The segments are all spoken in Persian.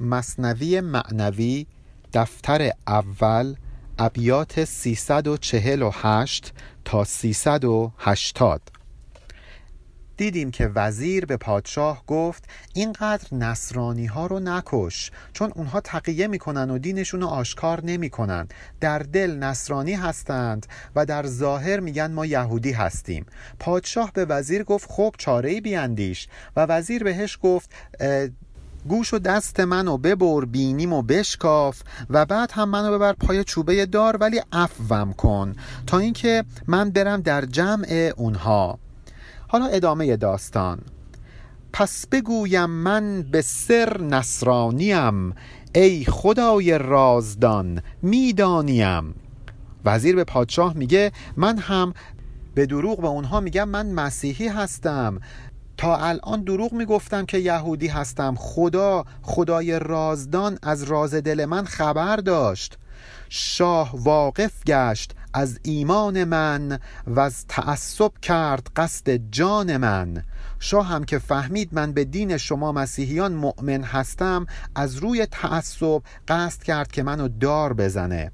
مصنوی معنوی دفتر اول ابیات 348 تا 380 دیدیم که وزیر به پادشاه گفت اینقدر نصرانی ها رو نکش چون اونها تقیه می‌کنن و دینشون رو آشکار نمی‌کنن. در دل نصرانی هستند و در ظاهر میگن ما یهودی هستیم. پادشاه به وزیر گفت خب چاره ای بیاندیش. و وزیر بهش گفت گوش و دست منو ببر بینیم و بشکاف و بعد هم منو ببر پای چوبه دار ولی افوم کن تا اینکه من برم در جمع اونها. حالا ادامه داستان. پس بگویم من به سر نصرانیم. ای خدای رازدان می‌دانیم. وزیر به پادشاه میگه من هم به دروغ به اونها میگم من مسیحی هستم. تا الان دروغ می‌گفتم که یهودی هستم. خدا خدای رازدان از راز دل من خبر داشت. شاه واقف گشت از ایمان من و از تعصب کرد قصد جان من. شاه هم که فهمید من به دین شما مسیحیان مؤمن هستم از روی تعصب قصد کرد که منو دار بزنه.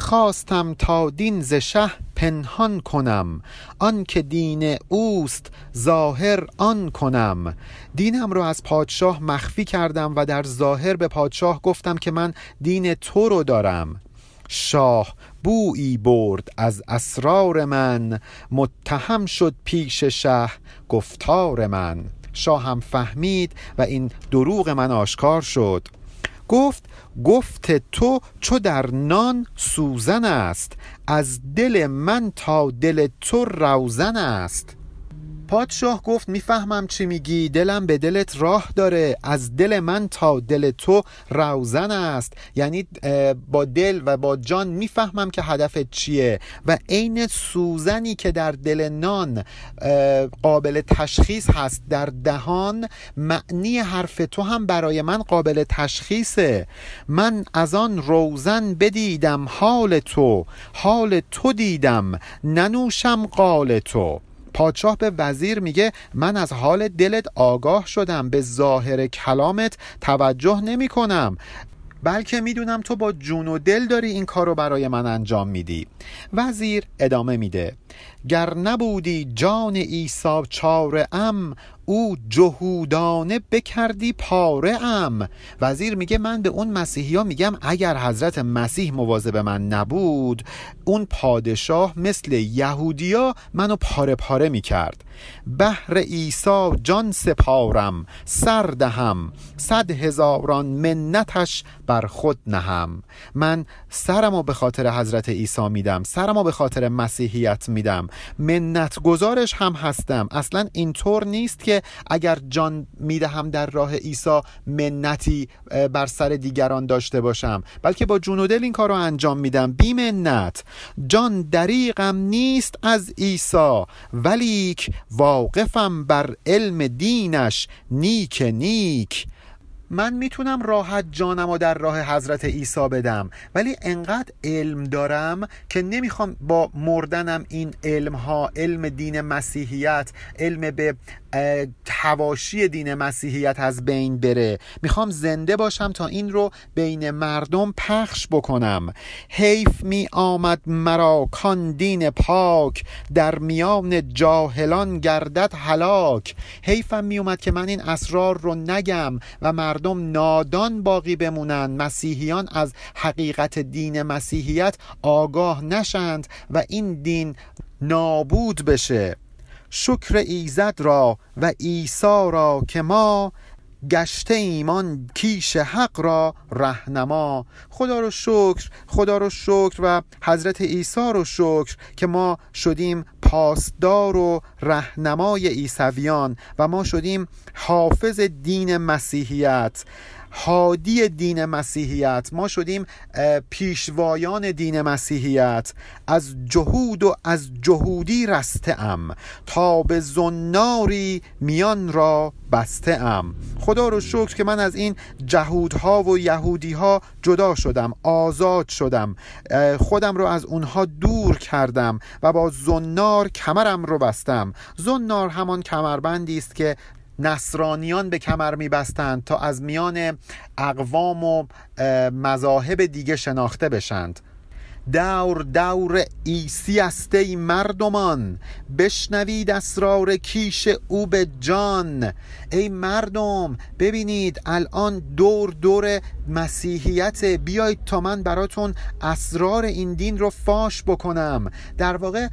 خواستم تا دین ز شه پنهان کنم. آن که دین اوست ظاهر آن کنم. دینم رو از پادشاه مخفی کردم و در ظاهر به پادشاه گفتم که من دین تو رو دارم. شاه بویی برد از اسرار من. متهم شد پیش شه گفتار من. شاه هم فهمید و این دروغ من آشکار شد. گفت گفت تو چو در نان سوزن است از دل من تا دل تو روزن است. پادشاه گفت می‌فهمم چی میگی دلم به دلت راه داره. از دل من تا دل تو روزن است. یعنی با دل و با جان می‌فهمم که هدفت چیه. و عین سوزنی که در دل نان قابل تشخیص هست در دهان معنی حرف تو هم برای من قابل تشخیصه. من از آن روزن بدیدم حال تو حال تو دیدم ننوشم قال تو. پادشاه به وزیر میگه من از حال دلت آگاه شدم به ظاهر کلامت توجه نمی کنم بلکه می‌دونم تو با جون و دل داری این کار رو برای من انجام میدی. وزیر ادامه میده. گر نبودی جان عیسی چاره ام او جهودانه بکردی پاره ام. وزیر میگه من به اون مسیحی ها میگم اگر حضرت مسیح مواظب من نبود اون پادشاه مثل یهودیا منو پاره پاره می‌کرد. بهر عیسی جان سپارم سر دهم صد هزاران منتش بر خود نهم. من سرمو به خاطر حضرت عیسی میدم سرمو به خاطر مسیحیت میدم. منت گزارش هم هستم. اصلا اینطور نیست که اگر جان می‌دهم در راه عیسی منتی بر سر دیگران داشته باشم. بلکه با جون و دل این کار رو انجام میدم. بی منت جان دریغم نیست از عیسی ولیک واقفم بر علم دینش. نیک نیک. من می‌تونم راحت جانم و در راه حضرت عیسی بدم ولی انقدر علم دارم که نمی‌خوام با مردنم این علم ها علم دین مسیحیت علم به تواشی دین مسیحیت از بین بره. می‌خوام زنده باشم تا این رو بین مردم پخش بکنم. حیف می آمد مرا کان دین پاک در میان جاهلان گردد هلاک. حیفم می اومد که من این اسرار رو نگم و مردم نادان باقی بمونن مسیحیان از حقیقت دین مسیحیت آگاه نشند و این دین نابود بشه. شکر ایزد را و ایسا را که ما گشته ایمان کیش حق را رهنما. خدا رو شکر خدا رو شکر و حضرت عیسی رو شکر که ما شدیم پاسدار و رهنمای عیسویان و ما شدیم حافظ دین مسیحیت. هادی دین مسیحیت. ما شدیم پیشوایان دین مسیحیت. از جهود و از جهودی رسته ام تا به زناری میان را بسته ام خدا رو شکر که من از این جهودها و یهودی ها جدا شدم آزاد شدم. خودم رو از اونها دور کردم و با زنار کمرم رو بستم. زنار همان کمربندی است که نصرانیان به کمر میبستند تا از میان اقوام و مذاهب دیگه شناخته بشند. دور دور ایسی است ای مردمان بشنوید اسرار کیش او به جان. ای مردم ببینید الان دور دور مسیحیت بیایید تا من براتون اسرار این دین رو فاش بکنم. در واقع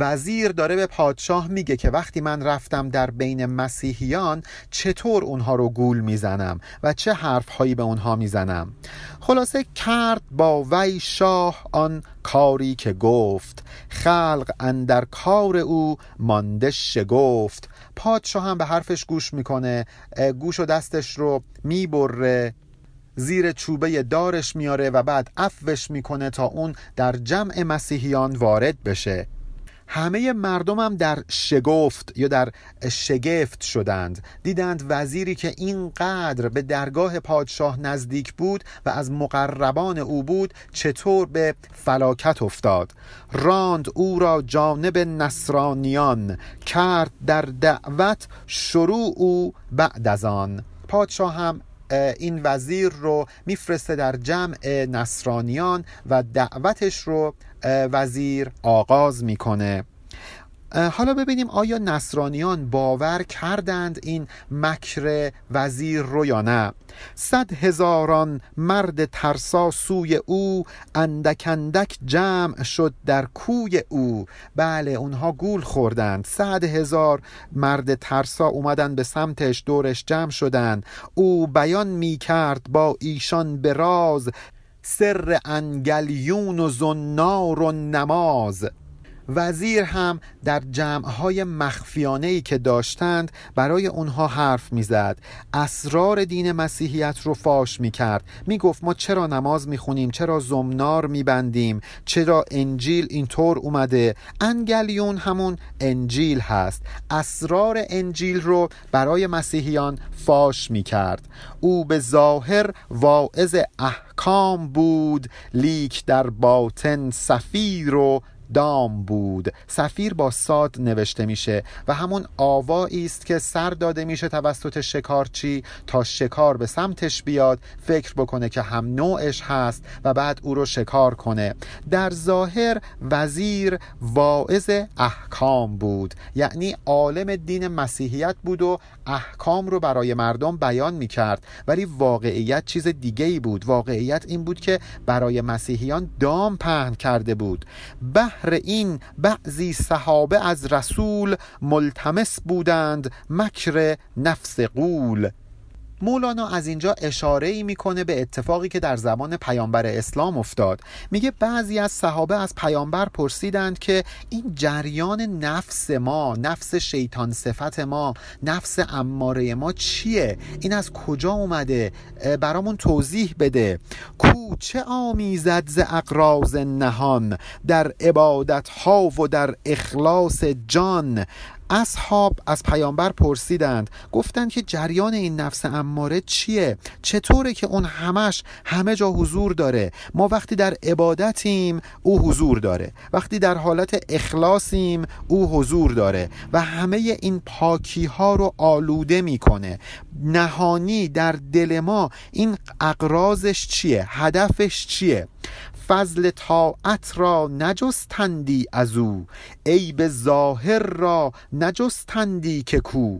وزیر داره به پادشاه میگه که وقتی من رفتم در بین مسیحیان چطور اونها رو گول می‌زنم و چه حرفهایی به اونها می‌زنم؟ خلاصه کرد با وی شاه آن کاری که گفت. خلق اندر کار او مانده شگفت. پادشاه هم به حرفش گوش می‌کنه گوش و دستش رو می‌بره زیر چوبه دارش میاره و بعد افوش می‌کنه تا اون در جمع مسیحیان وارد بشه. همه مردم هم در شگفت یا در شگفت شدند. دیدند وزیری که اینقدر به درگاه پادشاه نزدیک بود و از مقربان او بود چطور به فلاکت افتاد. راند او را جانب نصرانیان کرد در دعوت شروع او بعد از آن. پادشاه هم این وزیر رو میفرسته در جمع نصرانیان و دعوتش رو وزیر آغاز می‌کنه. حالا ببینیم آیا نصرانیان باور کردند این مکر وزیر رو یا نه. صد هزاران مرد ترسا سوی او اندک اندک جمع شد در کوی او. بله اونها گول خوردند. صد هزار مرد ترسا اومدن به سمتش دورش جمع شدند. او بیان می کرد با ایشان به راز سر انگلیون و زنار و نماز. وزیر هم در جمعهای مخفیانه ای که داشتند برای اونها حرف می‌زد. اسرار دین مسیحیت رو فاش می‌کرد. می‌گفت ما چرا نماز می‌خونیم؟ چرا زمنار میبندیم؟ چرا انجیل اینطور اومده؟ انگلیون همون انجیل هست. اسرار انجیل رو برای مسیحیان فاش می‌کرد. او به ظاهر واعظ احکام بود لیک در باطن سفیر و دام بود. سفیر با ساد نوشته میشه و همون آوایی است که سر داده میشه توسط شکارچی تا شکار به سمتش بیاد فکر بکنه که هم نوعش هست و بعد او رو شکار کنه. در ظاهر وزیر واعظ احکام بود. یعنی عالم دین مسیحیت بود و احکام رو برای مردم بیان می‌کرد. ولی واقعیت چیز دیگه ای بود. واقعیت این بود که برای مسیحیان دام پهن کرده بود. بهر این بعضی صحابه از رسول ملتمس بودند مکر نفس قول مولانا از اینجا اشاره ای می‌کنه به اتفاقی که در زمان پیامبر اسلام افتاد. میگه بعضی از صحابه از پیامبر پرسیدند که این جریان نفس ما نفس شیطان صفت ما نفس اماره ما چیه؟ این از کجا اومده؟ برامون توضیح بده. کو چه آمیزد ز اقراز نهان؟ در عبادت ها و در اخلاص جان. اصحاب از پیامبر پرسیدند گفتند که جریان این نفس اماره چیه؟ چطوره که اون همش همه جا حضور داره؟ ما وقتی در عبادتیم او حضور داره. وقتی در حالت اخلاصیم او حضور داره و همه این پاکی ها رو آلوده می‌کنه. نهانی در دل ما این اقرازش چیه؟ هدفش چیه؟ فضل طاعت را نجستندی از او. عیب ظاهر را نجستندی که کو.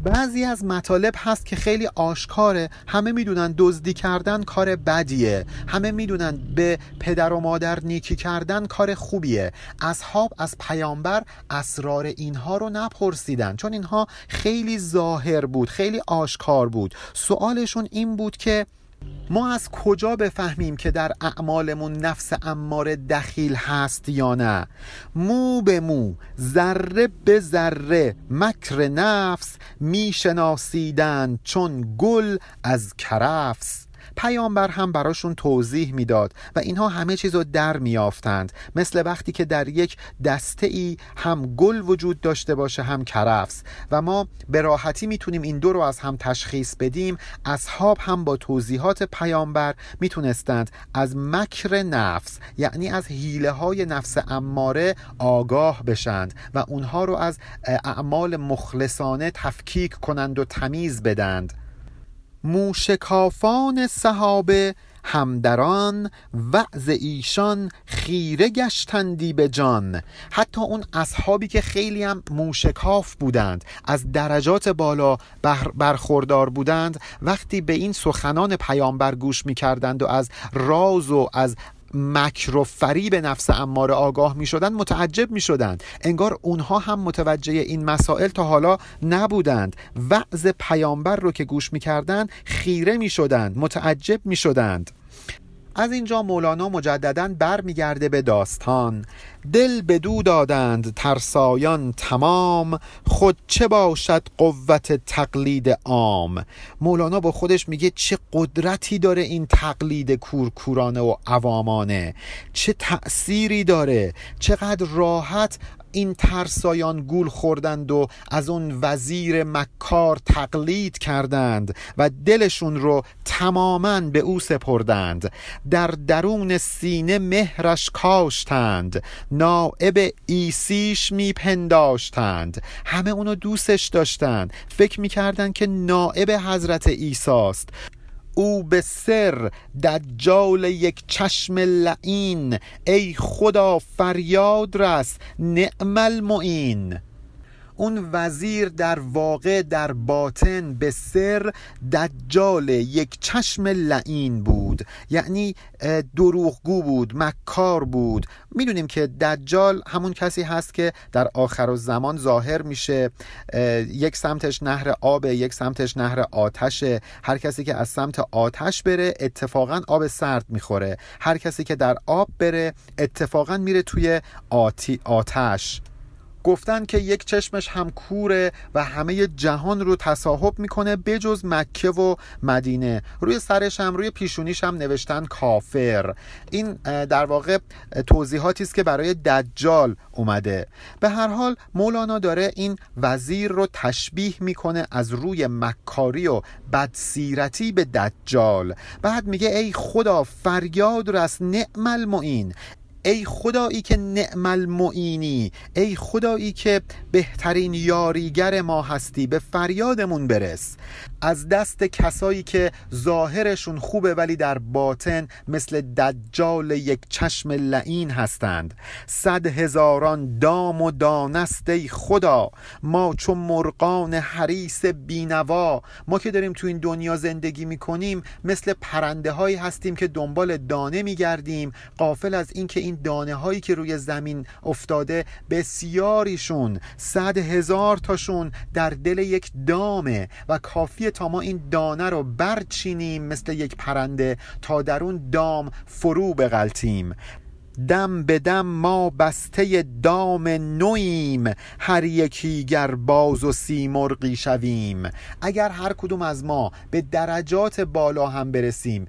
بعضی از مطالب هست که خیلی آشکاره. همه می‌دونن دزدی کردن کار بدیه. همه می‌دونن به پدر و مادر نیکی کردن کار خوبیه. اصحاب از پیامبر اسرار اینها رو نپرسیدن. چون اینها خیلی ظاهر بود خیلی آشکار بود. سوالشون این بود که ما از کجا بفهمیم که در اعمالمون نفس اماره دخیل هست یا نه؟ مو به مو ذره به ذره مکر نفس میشناسیدن چون گل از کرفس. پیامبر هم براشون توضیح می‌داد و اینها همه چیز رو در میافتند مثل وقتی که در یک دسته ای هم گل وجود داشته باشه هم کرفس. و ما به راحتی می‌تونیم این دو رو از هم تشخیص بدیم. اصحاب هم با توضیحات پیامبر می‌تونستند از مکر نفس یعنی از حیله های نفس اماره آگاه بشند و اونها رو از اعمال مخلصانه تفکیک کنند و تمیز بدند. موشکافان صحابه همدران وعظ ایشان خیره گشتندی به جان. حتی اون اصحابی که خیلی هم موشکاف بودند از درجات بالا برخوردار بودند وقتی به این سخنان پیامبر گوش می‌کردند و از راز و از مکر و فریب نفس اماره آگاه می شدند متعجب می شدند انگار اونها هم متوجه این مسائل تا حالا نبودند. وعظ پیامبر رو که گوش می کردند خیره می شدند متعجب می شدند از اینجا مولانا مجددا برمیگرده به داستان. دل به دو دادند ترسایان تمام خود چه باشد قوت تقلید عام؟ مولانا با خودش میگه چه قدرتی داره این تقلید کورکورانه و عوامانه چه تأثیری داره چقدر راحت این ترسایان گول خوردند و از اون وزیر مکار تقلید کردند و دلشون رو تماما به او سپردند. در درون سینه مهرش کاشتند. نائب ایسیش میپنداشتند. همه اونو دوستش داشتند. فکر می‌کردند که نائب حضرت ایساست او به سر دجال یک چشم لعین ای خدا فریاد رس نعم المعین. اون وزیر در واقع در باطن به سر دجال یک چشم لعین بود. یعنی دروغگو بود مکار بود. می‌دونیم که دجال همون کسی هست که در آخر و زمان ظاهر میشه. یک سمتش نهر آب یک سمتش نهر آتشه. هر کسی که از سمت آتش بره اتفاقا آب سرد می‌خوره. هر کسی که در آب بره اتفاقا میره توی آتی آتش. گفتن که یک چشمش هم کوره و همه جهان رو تصاحب می‌کنه بجز مکه و مدینه. روی سرش هم روی پیشونیش هم نوشتن کافر. این در واقع توضیحاتی است که برای دجال اومده. به هر حال مولانا داره این وزیر رو تشبیه می‌کنه از روی مکاری و بدسیرتی به دجال. بعد میگه ای خدا فریاد رس نعم المعین. ای خدایی که نعم المعینی ای خدایی که بهترین یاریگر ما هستی به فریادمون برس. از دست کسایی که ظاهرشون خوبه ولی در باطن مثل دجال یک چشم لعین هستند. صد هزاران دام و دانست ای خدا. ما چون مرقان حریس بینوا ما که داریم تو این دنیا زندگی می‌کنیم مثل پرنده هایی هستیم که دنبال دانه میگردیم قافل از اینکه این دانه هایی که روی زمین افتاده بسیاریشون صد هزار تاشون در دل یک دامه و کافی تا ما این دانه رو برچینیم مثل یک پرنده تا در اون دام فرو بغلتیم دم به دم ما بسته دام نویم هر یکی گر باز و سیمرغی شویم. اگر هر کدوم از ما به درجات بالا هم برسیم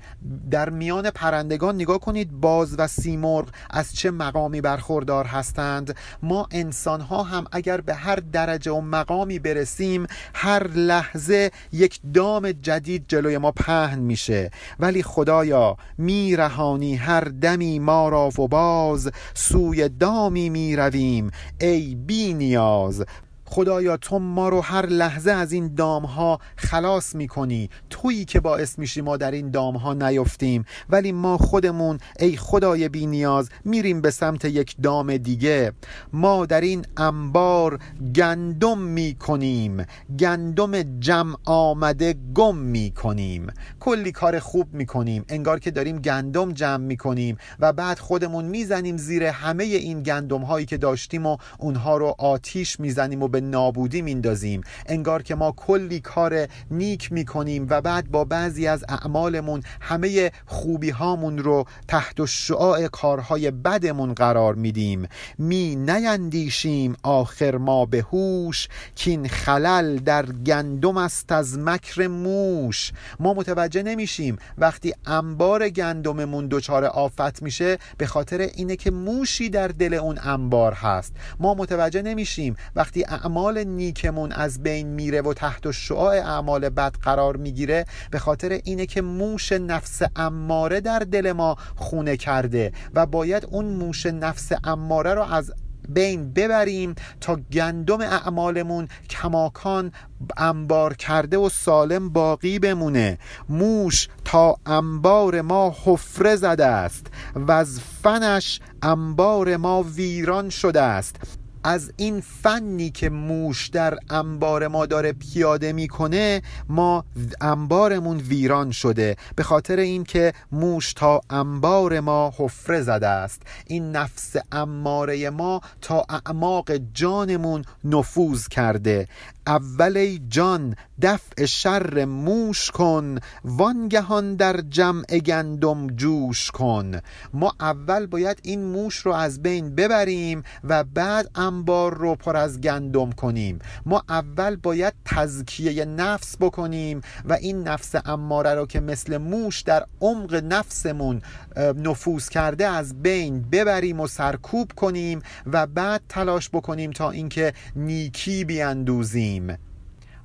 در میان پرندگان نگاه کنید باز و سیمرغ از چه مقامی برخوردار هستند؟ ما انسان ها هم اگر به هر درجه و مقامی برسیم هر لحظه یک دام جدید جلوی ما پهن میشه. ولی خدایا میرهانی هر دمی ما را و باز سوی دامی می رویم ای بی نیاز. خدایا تو ما رو هر لحظه از این دام ها خلاص می‌کنی. تویی که باعث میشی ما در این دام ها نیفتیم. ولی ما خودمون ای خدای بی نیاز میریم به سمت یک دام دیگه. ما در این انبار گندم می‌کنیم. گندم جمع آمده گم می‌کنیم. کلی کار خوب می‌کنیم. انگار که داریم گندم جمع می‌کنیم و بعد خودمون می‌زنیم زیر همه این گندم هایی که داشتیم و اونها رو آتیش می‌زنیم و به نابودی میندازیم. انگار که ما کلی کار نیک می‌کنیم و بعد با بعضی از اعمالمون همه خوبی هامون رو تحت شعاع کارهای بدمون قرار میدیم. می نیندیشیم آخر ما به هوش کین خلل در گندم است از مکر موش. ما متوجه نمیشیم وقتی انبار گندممون دچار آفت میشه به خاطر اینه که موشی در دل اون انبار هست. ما متوجه نمیشیم وقتی اعمال نیکمون از بین میره و تحت شعاع اعمال بد قرار می‌گیره به خاطر اینه که موش نفس اماره در دل ما خونه کرده و باید اون موش نفس اماره رو از بین ببریم تا گندم اعمالمون کماکان انبار کرده و سالم باقی بمونه. موش تا انبار ما حفره زده است و از فنش انبار ما ویران شده است. از این فنی که موش در انبار ما داره پیاده می‌کنه ما انبارمون ویران شده. به خاطر اینکه موش تا انبار ما حفره زده است. این نفس اماره ما تا اعماق جانمون نفوذ کرده. اول جان دفع شر موش کن وانگهان در جمع گندم جوش کن. ما اول باید این موش رو از بین ببریم و بعد انبار رو پر از گندم کنیم. ما اول باید تزکیه نفس بکنیم و این نفس اماره رو که مثل موش در عمق نفسمون نفوذ کرده از بین ببریم و سرکوب کنیم و بعد تلاش بکنیم تا اینکه نیکی بیاندوزیم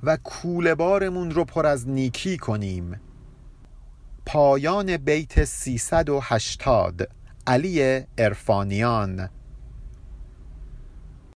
و کوله بارمون رو پر از نیکی کنیم. پایان بیت 380 علی ارفانیان